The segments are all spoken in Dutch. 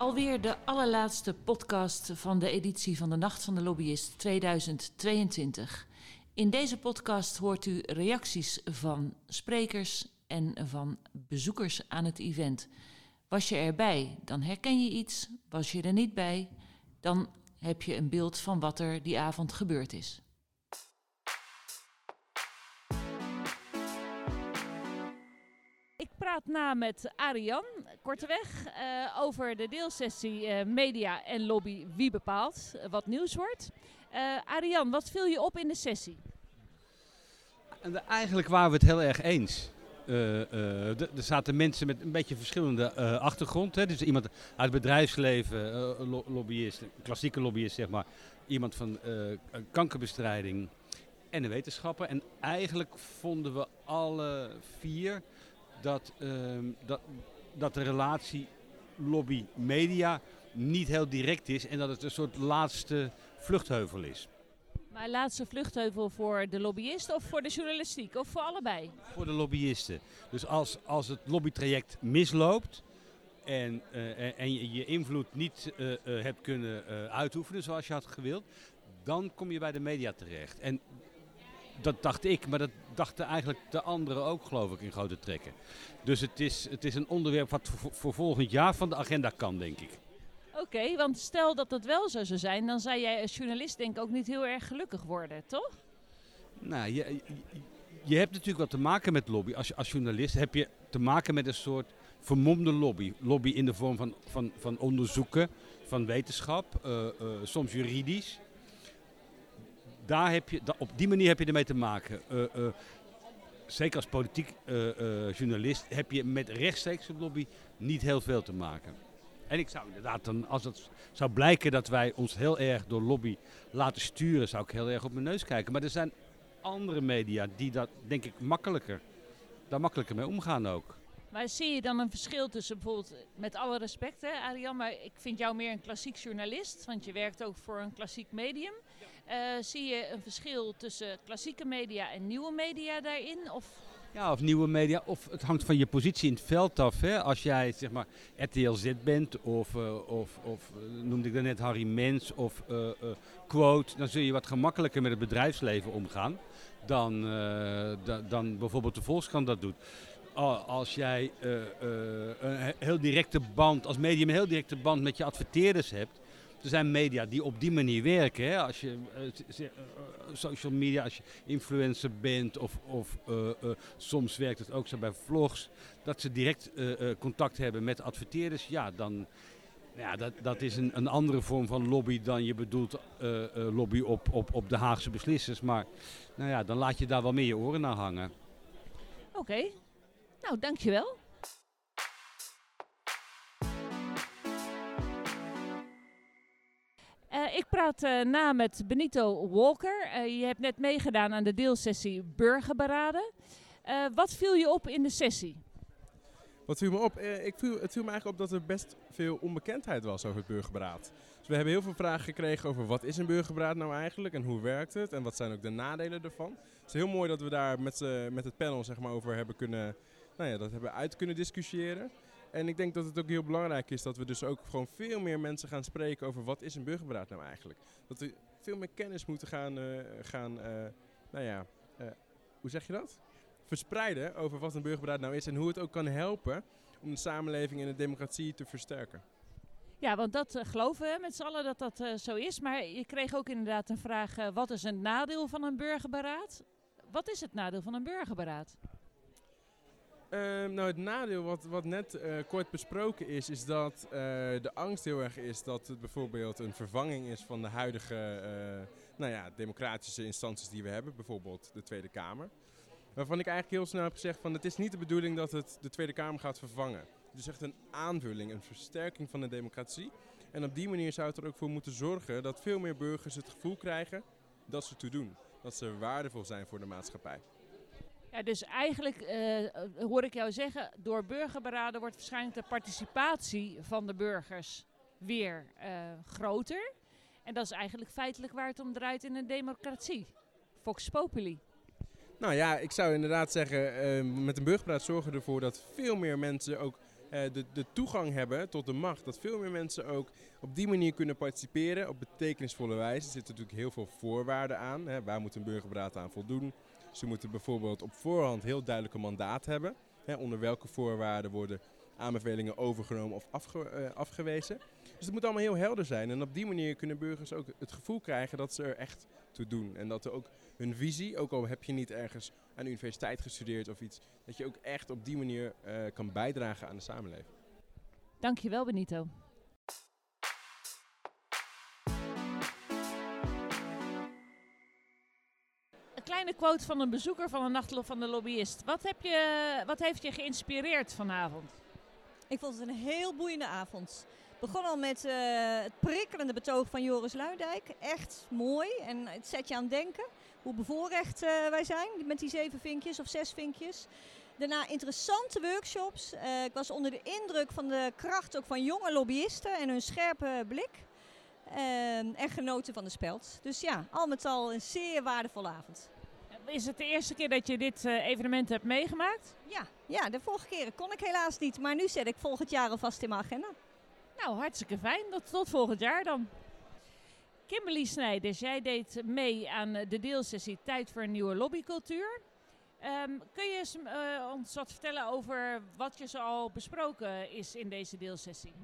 Alweer de allerlaatste podcast van de editie van de Nacht van de Lobbyist 2022. In deze podcast hoort u reacties van sprekers en van bezoekers aan het event. Was je erbij, dan herken je iets. Was je er niet bij, dan heb je een beeld van wat er die avond gebeurd is. Na met Arian, korteweg, uh, over de deelsessie uh, Media en Lobby Wie bepaalt wat nieuws wordt. Arian, wat viel je op in de sessie? En de, eigenlijk waren we het heel erg eens. er zaten mensen met een beetje verschillende achtergrond. Hè. Dus iemand uit het bedrijfsleven, lo lobbyist, klassieke lobbyist zeg maar. Iemand van kankerbestrijding en een wetenschapper. En eigenlijk vonden we alle vier dat, uh, dat, dat de relatie lobby-media niet heel direct is en dat het een soort laatste vluchtheuvel is. Maar laatste vluchtheuvel voor de lobbyisten of voor de journalistiek of voor allebei? Voor de lobbyisten. Dus als, als het lobbytraject misloopt en, uh, en je je invloed niet uh, uh, hebt kunnen uitoefenen zoals je had gewild, dan kom je bij de media terecht. En dat dacht ik, maar dat dachten eigenlijk de anderen ook, geloof ik, in grote trekken. Dus het is, het is een onderwerp wat voor, voor volgend jaar van de agenda kan, denk ik. Oké, want stel dat dat wel zo zou zijn, dan zou jij als journalist denk ik ook niet heel erg gelukkig worden, toch? Nou, je, je, je hebt natuurlijk wat te maken met lobby. Als, als journalist heb je te maken met een soort vermomde lobby. Lobby in de vorm van, van, van onderzoeken, van wetenschap, uh, uh, soms juridisch daar heb je, op die manier heb je ermee te maken. Uh, uh, zeker als politiek uh, journalist heb je met rechtstreekse lobby niet heel veel te maken. En ik zou inderdaad dan, als het zou blijken dat wij ons heel erg door lobby laten sturen, zou ik heel erg op mijn neus kijken. Maar er zijn andere media die dat, denk ik, makkelijker, daar makkelijker mee omgaan ook. Maar zie je dan een verschil tussen bijvoorbeeld, met alle respect hè Ariane, maar ik vind jou meer een klassiek journalist, want je werkt ook voor een klassiek medium. Uh, zie je een verschil tussen klassieke media en nieuwe media daarin? Of? Ja, of nieuwe media, of het hangt van je positie in het veld af. Hè. Als jij zeg maar RTLZ bent, of, uh, of, of noemde ik net Harry Mens, of Quote, dan zul je wat gemakkelijker met het bedrijfsleven omgaan dan, da, dan bijvoorbeeld de Volkskrant dat doet als jij een heel directe band, als medium een heel directe band met je adverteerders hebt. Er zijn media die op die manier werken. Hè? Als je uh, social media, als je influencer bent of, of soms werkt het ook zo bij vlogs. Dat ze direct contact hebben met adverteerders. Ja, dan, ja, dat, dat is een, een andere vorm van lobby dan je bedoelt lobby op, op, op de Haagse beslissers. Maar nou ja, dan laat je daar wel meer je oren naar hangen. Oké, nou, dankjewel. Praat uh, na met Benito Walker. Uh, je hebt net meegedaan aan de deelsessie Burgerberaden. wat viel je op in de sessie? Wat viel me op? ik viel, het viel me eigenlijk op dat er best veel onbekendheid was over het burgerberaad. Dus we hebben heel veel vragen gekregen over wat is een burgerberaad nou eigenlijk en hoe werkt het en wat zijn ook de nadelen ervan. Het is heel mooi dat we daar met, met het panel zeg maar, over hebben kunnen nou ja, dat hebben uit kunnen discussiëren. En ik denk dat het ook heel belangrijk is dat we dus ook gewoon veel meer mensen gaan spreken over wat is een burgerberaad nou eigenlijk. Dat we veel meer kennis moeten gaan, uh, gaan uh, nou ja, uh, hoe zeg je dat? Verspreiden over wat een burgerberaad nou is en hoe het ook kan helpen om de samenleving en de democratie te versterken. Ja, want dat geloven we met z'n allen dat dat zo is. Maar je kreeg ook inderdaad een vraag: wat is een nadeel van een burgerberaad? Wat is het nadeel van een burgerberaad? Uh, nou, het nadeel wat, wat net uh, kort besproken is, is dat uh, de angst heel erg is dat het bijvoorbeeld een vervanging is van de huidige eh, nou ja, democratische instanties die we hebben, bijvoorbeeld de Tweede Kamer. Waarvan ik eigenlijk heel snel heb gezegd van het is niet de bedoeling dat het de Tweede Kamer gaat vervangen. Het is echt een aanvulling, een versterking van de democratie. En op die manier zou het er ook voor moeten zorgen dat veel meer burgers het gevoel krijgen dat ze toe doen. Dat ze waardevol zijn voor de maatschappij. Ja, dus eigenlijk uh, hoor ik jou zeggen, door burgerberaden wordt waarschijnlijk de participatie van de burgers weer uh, groter. En dat is eigenlijk feitelijk waar het om draait in een democratie. Vox Populi. Nou ja, ik zou inderdaad zeggen, uh, met een burgerberaad zorgen we ervoor dat veel meer mensen ook eh, de, de toegang hebben tot de macht. Dat veel meer mensen ook op die manier kunnen participeren op betekenisvolle wijze. Er zitten natuurlijk heel veel voorwaarden aan. Hè. Waar moet een burgerberaad aan voldoen? Ze moeten bijvoorbeeld op voorhand heel duidelijk een mandaat hebben. Hè, onder welke voorwaarden worden aanbevelingen overgenomen of eh, afgewezen. Dus het moet allemaal heel helder zijn. En op die manier kunnen burgers ook het gevoel krijgen dat ze er echt toe doen. En dat er ook hun visie, ook al heb je niet ergens aan de universiteit gestudeerd of iets, dat je ook echt op die manier eh, kan bijdragen aan de samenleving. Dankjewel Benito. Quote van een bezoeker van de Nachtlof van de Lobbyist. Wat, heb je, wat heeft je geïnspireerd vanavond? Ik vond het een heel boeiende avond. Begon al met uh, het prikkelende betoog van Joris Luidijk. Echt mooi en het zet je aan het denken hoe bevoorrecht uh, wij zijn met die zeven vinkjes of zes vinkjes. Daarna interessante workshops. Uh, ik was onder de indruk van de kracht ook van jonge lobbyisten en hun scherpe blik. en genoten van de speld. Dus ja, al met al een zeer waardevolle avond. Is het de eerste keer dat je dit evenement hebt meegemaakt? Ja, ja, de vorige keren kon ik helaas niet. Maar nu zet ik volgend jaar alvast in mijn agenda. Nou, hartstikke fijn. Tot, tot volgend jaar dan. Kimberly Snijders, jij deed mee aan de deelsessie Tijd voor een nieuwe lobbycultuur. Um, kun je eens, uh, ons wat vertellen over wat je zo al besproken is in deze deelsessie?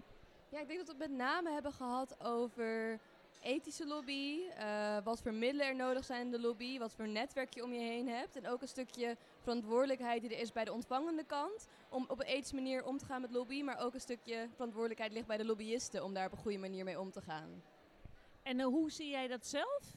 Ja, ik denk dat we het met name hebben gehad over ethische lobby, uh, wat voor middelen er nodig zijn in de lobby, wat voor netwerk je om je heen hebt. En ook een stukje verantwoordelijkheid die er is bij de ontvangende kant om op een ethische manier om te gaan met lobby. Maar ook een stukje verantwoordelijkheid ligt bij de lobbyisten om daar op een goede manier mee om te gaan. En uh, hoe zie jij dat zelf?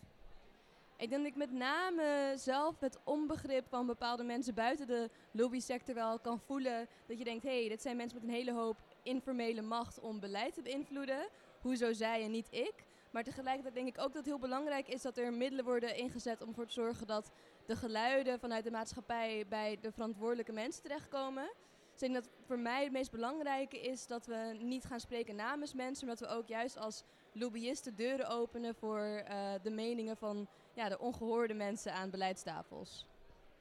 Ik denk dat ik met name zelf met onbegrip van bepaalde mensen buiten de lobbysector wel kan voelen dat je denkt, hé, hey, dit zijn mensen met een hele hoop informele macht om beleid te beïnvloeden. Hoezo zij en niet ik? Maar tegelijkertijd denk ik ook dat het heel belangrijk is dat er middelen worden ingezet om ervoor te zorgen dat de geluiden vanuit de maatschappij bij de verantwoordelijke mensen terechtkomen. Dus ik denk dat voor mij het meest belangrijke is dat we niet gaan spreken namens mensen, maar dat we ook juist als lobbyisten deuren openen voor uh, de meningen van ja, de ongehoorde mensen aan beleidstafels.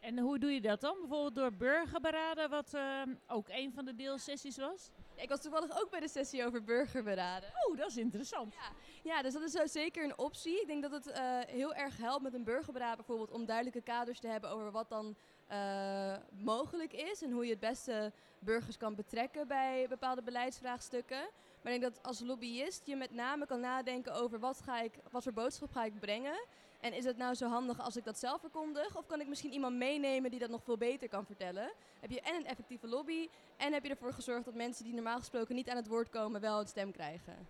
En hoe doe je dat dan? Bijvoorbeeld door burgerberaden, wat uh, ook een van de deelsessies was? Ik was toevallig ook bij de sessie over burgerberaden. Oh, dat is interessant. Ja, ja dus dat is zo zeker een optie. Ik denk dat het uh, heel erg helpt met een burgerberaad bijvoorbeeld om duidelijke kaders te hebben over wat dan uh, mogelijk is en hoe je het beste burgers kan betrekken bij bepaalde beleidsvraagstukken. Maar ik denk dat als lobbyist je met name kan nadenken over wat, ga ik, wat voor boodschap ga ik brengen. En is het nou zo handig als ik dat zelf verkondig? Of kan ik misschien iemand meenemen die dat nog veel beter kan vertellen? Heb je en een effectieve lobby en heb je ervoor gezorgd dat mensen die normaal gesproken niet aan het woord komen wel een stem krijgen?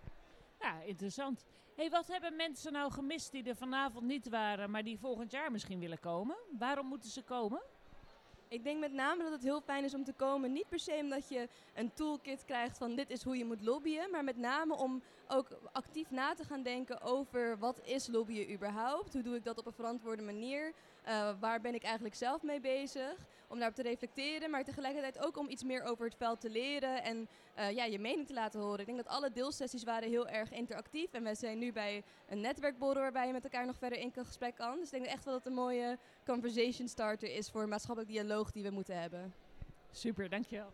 Ja, interessant. hey, wat hebben mensen nou gemist die er vanavond niet waren, maar die volgend jaar misschien willen komen? Waarom moeten ze komen? Ik denk met name dat het heel fijn is om te komen. Niet per se omdat je een toolkit krijgt van dit is hoe je moet lobbyen. Maar met name om ook actief na te gaan denken over wat is lobbyen überhaupt? Hoe doe ik dat op een verantwoorde manier? Uh, waar ben ik eigenlijk zelf mee bezig? Om daarop te reflecteren, maar tegelijkertijd ook om iets meer over het veld te leren en uh, ja, je mening te laten horen. Ik denk dat alle deelsessies waren heel erg interactief. En wij zijn nu bij een netwerkborrel waarbij je met elkaar nog verder in gesprek kan. Dus ik denk echt wel dat het een mooie conversation starter is voor maatschappelijk dialoog die we moeten hebben. Super, dankjewel.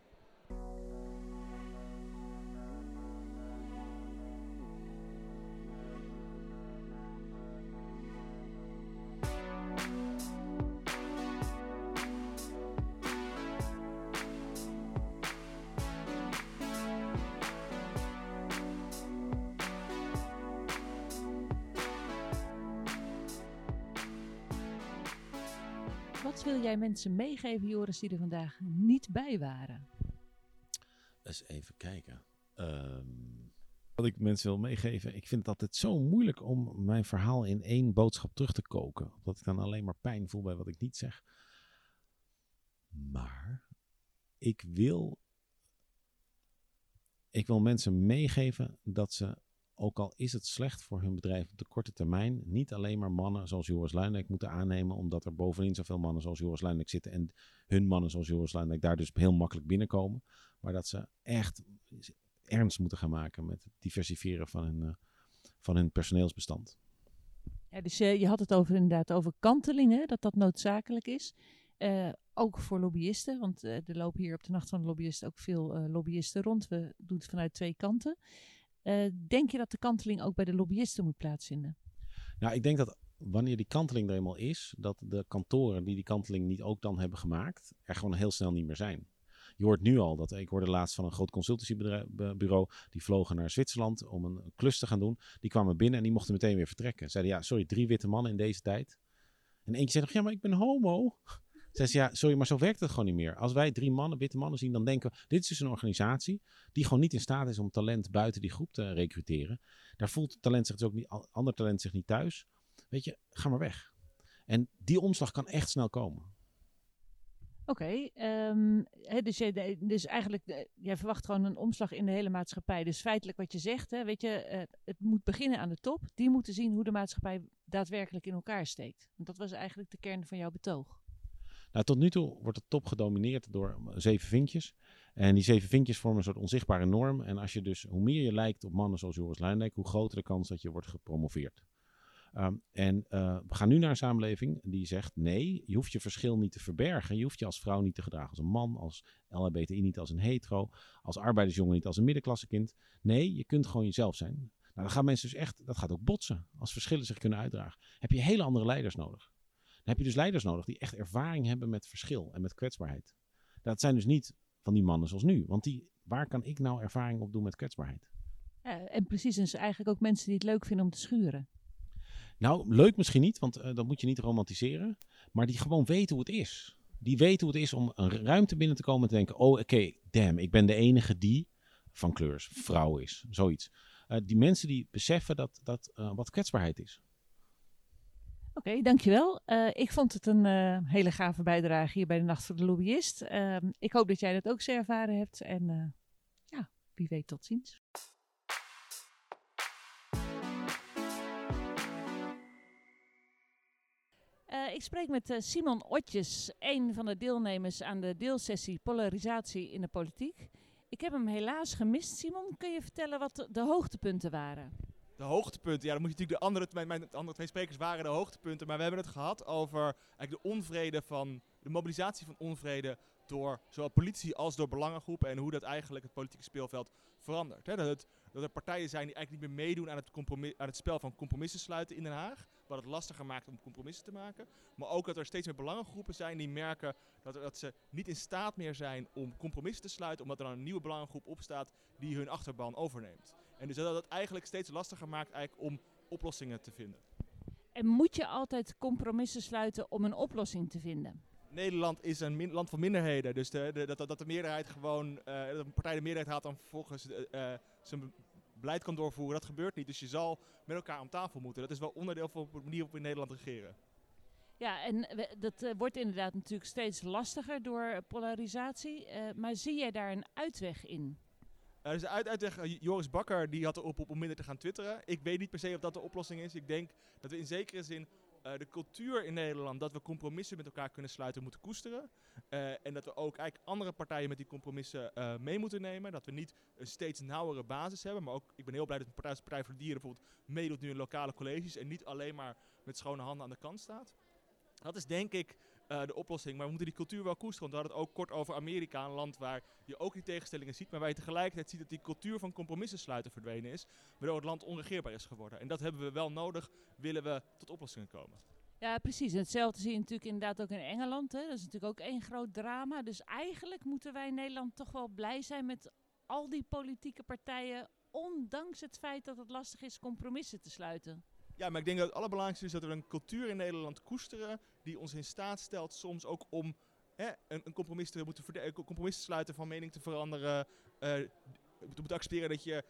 Wat wil jij mensen meegeven, Joris, die er vandaag niet bij waren? Eens even kijken. Um, wat ik mensen wil meegeven, ik vind het altijd zo moeilijk om mijn verhaal in één boodschap terug te koken. Omdat ik dan alleen maar pijn voel bij wat ik niet zeg. Maar ik wil, ik wil mensen meegeven dat ze ook al is het slecht voor hun bedrijf op de korte termijn, niet alleen maar mannen zoals Joris Luijendijk moeten aannemen, omdat er bovenin zoveel mannen zoals Joris Luijendijk zitten en hun mannen zoals Joris Luijendijk daar dus heel makkelijk binnenkomen. Maar dat ze echt ernst moeten gaan maken met het diversifieren van hun, uh, van hun personeelsbestand. Ja, dus uh, je had het over inderdaad over kantelingen, dat dat noodzakelijk is. Uh, ook voor lobbyisten. Want eh, er lopen hier op de Nacht van de Lobbyisten ook veel eh, lobbyisten rond. We doen het vanuit twee kanten. Eh, denk je dat de kanteling ook bij de lobbyisten moet plaatsvinden? Nou, ik denk dat wanneer die kanteling er eenmaal is, dat de kantoren die die kanteling niet ook dan hebben gemaakt, er gewoon heel snel niet meer zijn. Je hoort nu al dat ik hoorde laatst van een groot consultancybureau. Die vlogen naar Zwitserland om een klus te gaan doen. Die kwamen binnen en die mochten meteen weer vertrekken. Zeiden ja, sorry, drie witte mannen in deze tijd. En eentje zei nog, ja, maar ik ben homo. Zei ze, ja, sorry, maar zo werkt het gewoon niet meer. Als wij drie mannen, witte mannen zien, dan denken we, dit is dus een organisatie die gewoon niet in staat is om talent buiten die groep te recruteren. Daar voelt talent zich dus ook niet, ander talent zich niet thuis. Weet je, ga maar weg. En die omslag kan echt snel komen. Oké, ehm, dus, dus eigenlijk, jij verwacht gewoon een omslag in de hele maatschappij. Dus feitelijk wat je zegt, hè, weet je, uh, het moet beginnen aan de top. Die moeten zien hoe de maatschappij daadwerkelijk in elkaar steekt. Want dat was eigenlijk de kern van jouw betoog. Nou, tot nu toe wordt de top gedomineerd door zeven vinkjes. En die zeven vinkjes vormen een soort onzichtbare norm. En als je dus, hoe meer je lijkt op mannen zoals Joris Luijendijk, hoe groter de kans dat je wordt gepromoveerd. Um, en uh, we gaan nu naar een samenleving die zegt: nee, je hoeft je verschil niet te verbergen. Je hoeft je als vrouw niet te gedragen als een man, als LHBTI niet als een hetero, als arbeidersjongen niet als een middenklassekind. Nee, je kunt gewoon jezelf zijn. Nou, dan gaan mensen dus echt, dat gaat ook botsen. Als verschillen zich kunnen uitdragen, heb je hele andere leiders nodig. Dan heb je dus leiders nodig die echt ervaring hebben met verschil en met kwetsbaarheid. Dat zijn dus niet van die mannen zoals nu. Want die, waar kan ik nou ervaring op doen met kwetsbaarheid? Ja, en precies, en eigenlijk ook mensen die het leuk vinden om te schuren. Nou, leuk misschien niet, want uh, dat moet je niet romantiseren. Maar die gewoon weten hoe het is. Die weten hoe het is om een ruimte binnen te komen en te denken: oh, oké, okay, damn, ik ben de enige die van kleurs vrouw is. Zoiets. Uh, die mensen die beseffen dat, dat uh, wat kwetsbaarheid is. Oké, dankjewel. Uh, ik vond het een uh, hele gave bijdrage hier bij de Nacht voor de Lobbyist. Uh, ik hoop dat jij dat ook zo ervaren hebt. En ja, wie weet tot ziens. ik spreek met Simon Otjes, een van de deelnemers aan de deelsessie Polarisatie in de Politiek. Ik heb hem helaas gemist. Simon, kun je vertellen wat de hoogtepunten waren? De hoogtepunten. Ja, dan moet je natuurlijk de andere, mijn, mijn andere twee sprekers waren de hoogtepunten. Maar we hebben het gehad over eigenlijk de onvrede van, de mobilisatie van onvrede door zowel politie als door belangengroepen. En hoe dat eigenlijk het politieke speelveld verandert. dat, het, dat er partijen zijn die eigenlijk niet meer meedoen aan het, aan het spel van compromissen sluiten in Den Haag. Wat het lastiger maakt om compromissen te maken. Maar ook dat er steeds meer belangengroepen zijn die merken dat, dat ze niet in staat meer zijn om compromissen te sluiten. Omdat er dan een nieuwe belangengroep opstaat die hun achterban overneemt. En dus dat het eigenlijk steeds lastiger maakt eigenlijk om oplossingen te vinden. En moet je altijd compromissen sluiten om een oplossing te vinden? Nederland is een land van minderheden. Dus de, de, dat, dat de meerderheid gewoon, uh, dat een partij de meerderheid haalt dan vervolgens uh, zijn beleid kan doorvoeren. Dat gebeurt niet. Dus je zal met elkaar om tafel moeten. Dat is wel onderdeel van de manier waarop we in Nederland regeren. Ja, en dat uh, wordt inderdaad natuurlijk steeds lastiger door polarisatie. Maar zie jij daar een uitweg in? Uh, dus uitweg, Joris Bakker die had erop op om minder te gaan twitteren. Ik weet niet per se of dat de oplossing is. Ik denk dat we in zekere zin uh, de cultuur in Nederland dat we compromissen met elkaar kunnen sluiten moeten koesteren. Uh, en dat we ook eigenlijk andere partijen met die compromissen mee moeten nemen. Dat we niet een steeds nauwere basis hebben. Maar ook, ik ben heel blij dat de Partij voor de Dieren bijvoorbeeld meedoet nu in lokale colleges. En niet alleen maar met schone handen aan de kant staat. Dat is denk ik uh, de oplossing. Maar we moeten die cultuur wel koesteren. Want we hadden het ook kort over Amerika, een land waar je ook die tegenstellingen ziet. Maar waar je tegelijkertijd ziet dat die cultuur van compromissen sluiten verdwenen is. Waardoor het land onregeerbaar is geworden. En dat hebben we wel nodig, willen we tot oplossingen komen. Ja, precies. hetzelfde zie je natuurlijk inderdaad ook in Engeland. Hè. Dat is natuurlijk ook één groot drama. Dus eigenlijk moeten wij in Nederland toch wel blij zijn met al die politieke partijen. Ondanks het feit dat het lastig is compromissen te sluiten. Ja, maar ik denk dat het allerbelangrijkste is dat we een cultuur in Nederland koesteren die ons in staat stelt soms ook om hè, een, een, compromis te moeten compromis te sluiten, van mening te veranderen. Uh, te moeten accepteren dat je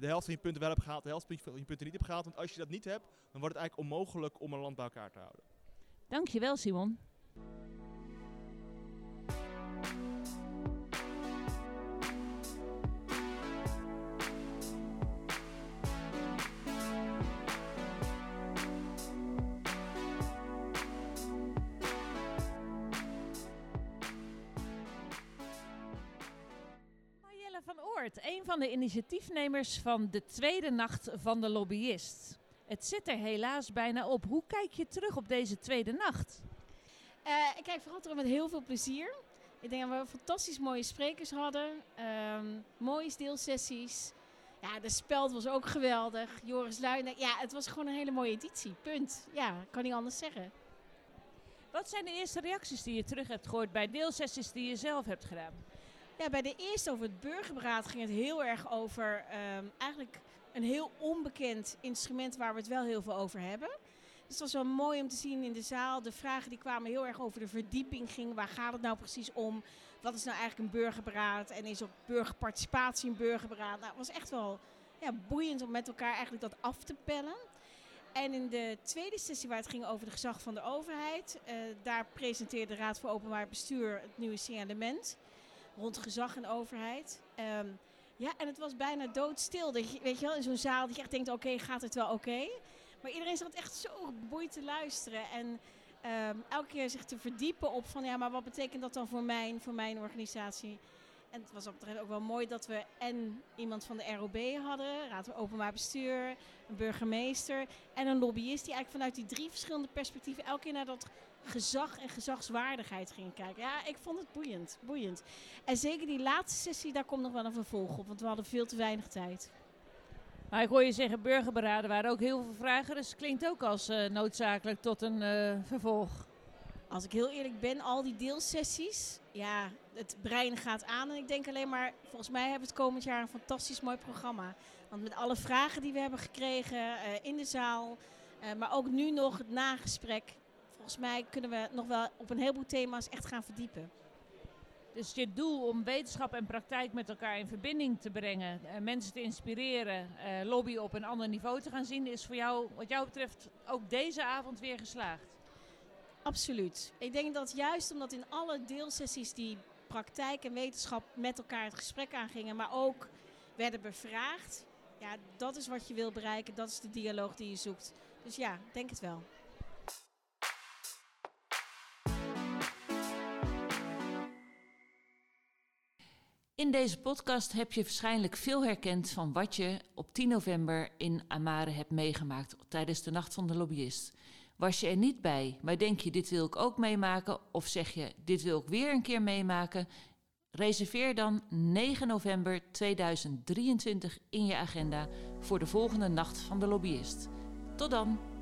de helft van je punten wel hebt gehaald, de helft van je punten niet hebt gehaald. Want als je dat niet hebt, dan wordt het eigenlijk onmogelijk om een land bij elkaar te houden. Dankjewel, Simon. Van de initiatiefnemers van de tweede nacht van de lobbyist. Het zit er helaas bijna op. Hoe kijk je terug op deze tweede nacht? Eh, ik kijk vooral terug met heel veel plezier. Ik denk dat we fantastisch mooie sprekers hadden. Ehm, mooie deelsessies. Ja, de speld was ook geweldig. Joris Luijendijk. Ja, het was gewoon een hele mooie editie. Punt. Ja, kan niet anders zeggen. Wat zijn de eerste reacties die je terug hebt gehoord bij deelsessies die je zelf hebt gedaan? Ja, bij de eerste over het burgerberaad ging het heel erg over ehm, eigenlijk een heel onbekend instrument waar we het wel heel veel over hebben. Dus het was wel mooi om te zien in de zaal. De vragen die kwamen heel erg over de verdieping gingen. Waar gaat het nou precies om? Wat is nou eigenlijk een burgerberaad? En is ook burgerparticipatie een burgerberaad? Nou, het was echt wel ja, boeiend om met elkaar eigenlijk dat af te pellen. En in de tweede sessie waar het ging over de gezag van de overheid, uh, daar presenteerde de Raad voor Openbaar Bestuur het nieuwe signalement rond gezag en overheid. Um, ja, en het was bijna doodstil. Dat je, weet je wel, in zo'n zaal dat je echt denkt, oké, gaat het wel oké? Maar iedereen zat echt zo geboeid te luisteren. En um, elke keer zich te verdiepen op van, ja, maar wat betekent dat dan voor mijn, voor mijn organisatie? En het was op het ook wel mooi dat we en iemand van de ROB hadden, Raad van Openbaar Bestuur, een burgemeester en een lobbyist die eigenlijk vanuit die drie verschillende perspectieven elke keer naar dat gezag en gezagswaardigheid gingen kijken. Ja, ik vond het boeiend, boeiend. En zeker die laatste sessie, daar komt nog wel een vervolg op, want we hadden veel te weinig tijd. Maar ik hoor je zeggen, burgerberaden waren ook heel veel vragen, dus het klinkt ook als uh, noodzakelijk tot een uh, vervolg. Als ik heel eerlijk ben, al die deelsessies, ja, het brein gaat aan. En ik denk alleen maar, volgens mij hebben we het komend jaar een fantastisch mooi programma. Want met alle vragen die we hebben gekregen uh, in de zaal, maar ook nu nog het nagesprek. Volgens mij kunnen we nog wel op een heleboel thema's echt gaan verdiepen. Dus je doel om wetenschap en praktijk met elkaar in verbinding te brengen, uh, mensen te inspireren, lobby op een ander niveau te gaan zien, is voor jou, wat jou betreft, ook deze avond weer geslaagd. Absoluut. Ik denk dat juist omdat in alle deelsessies die praktijk en wetenschap met elkaar het gesprek aangingen, maar ook werden bevraagd, ja, dat is wat je wil bereiken, dat is de dialoog die je zoekt. Dus ja, denk het wel. In deze podcast heb je waarschijnlijk veel herkend van wat je op 10 november in Amare hebt meegemaakt tijdens de Nacht van de Lobbyist. Was je er niet bij, maar denk je dit wil ik ook meemaken of zeg je dit wil ik weer een keer meemaken? Reserveer dan 9 november 2023 in je agenda voor de volgende Nacht van de Lobbyist. Tot dan!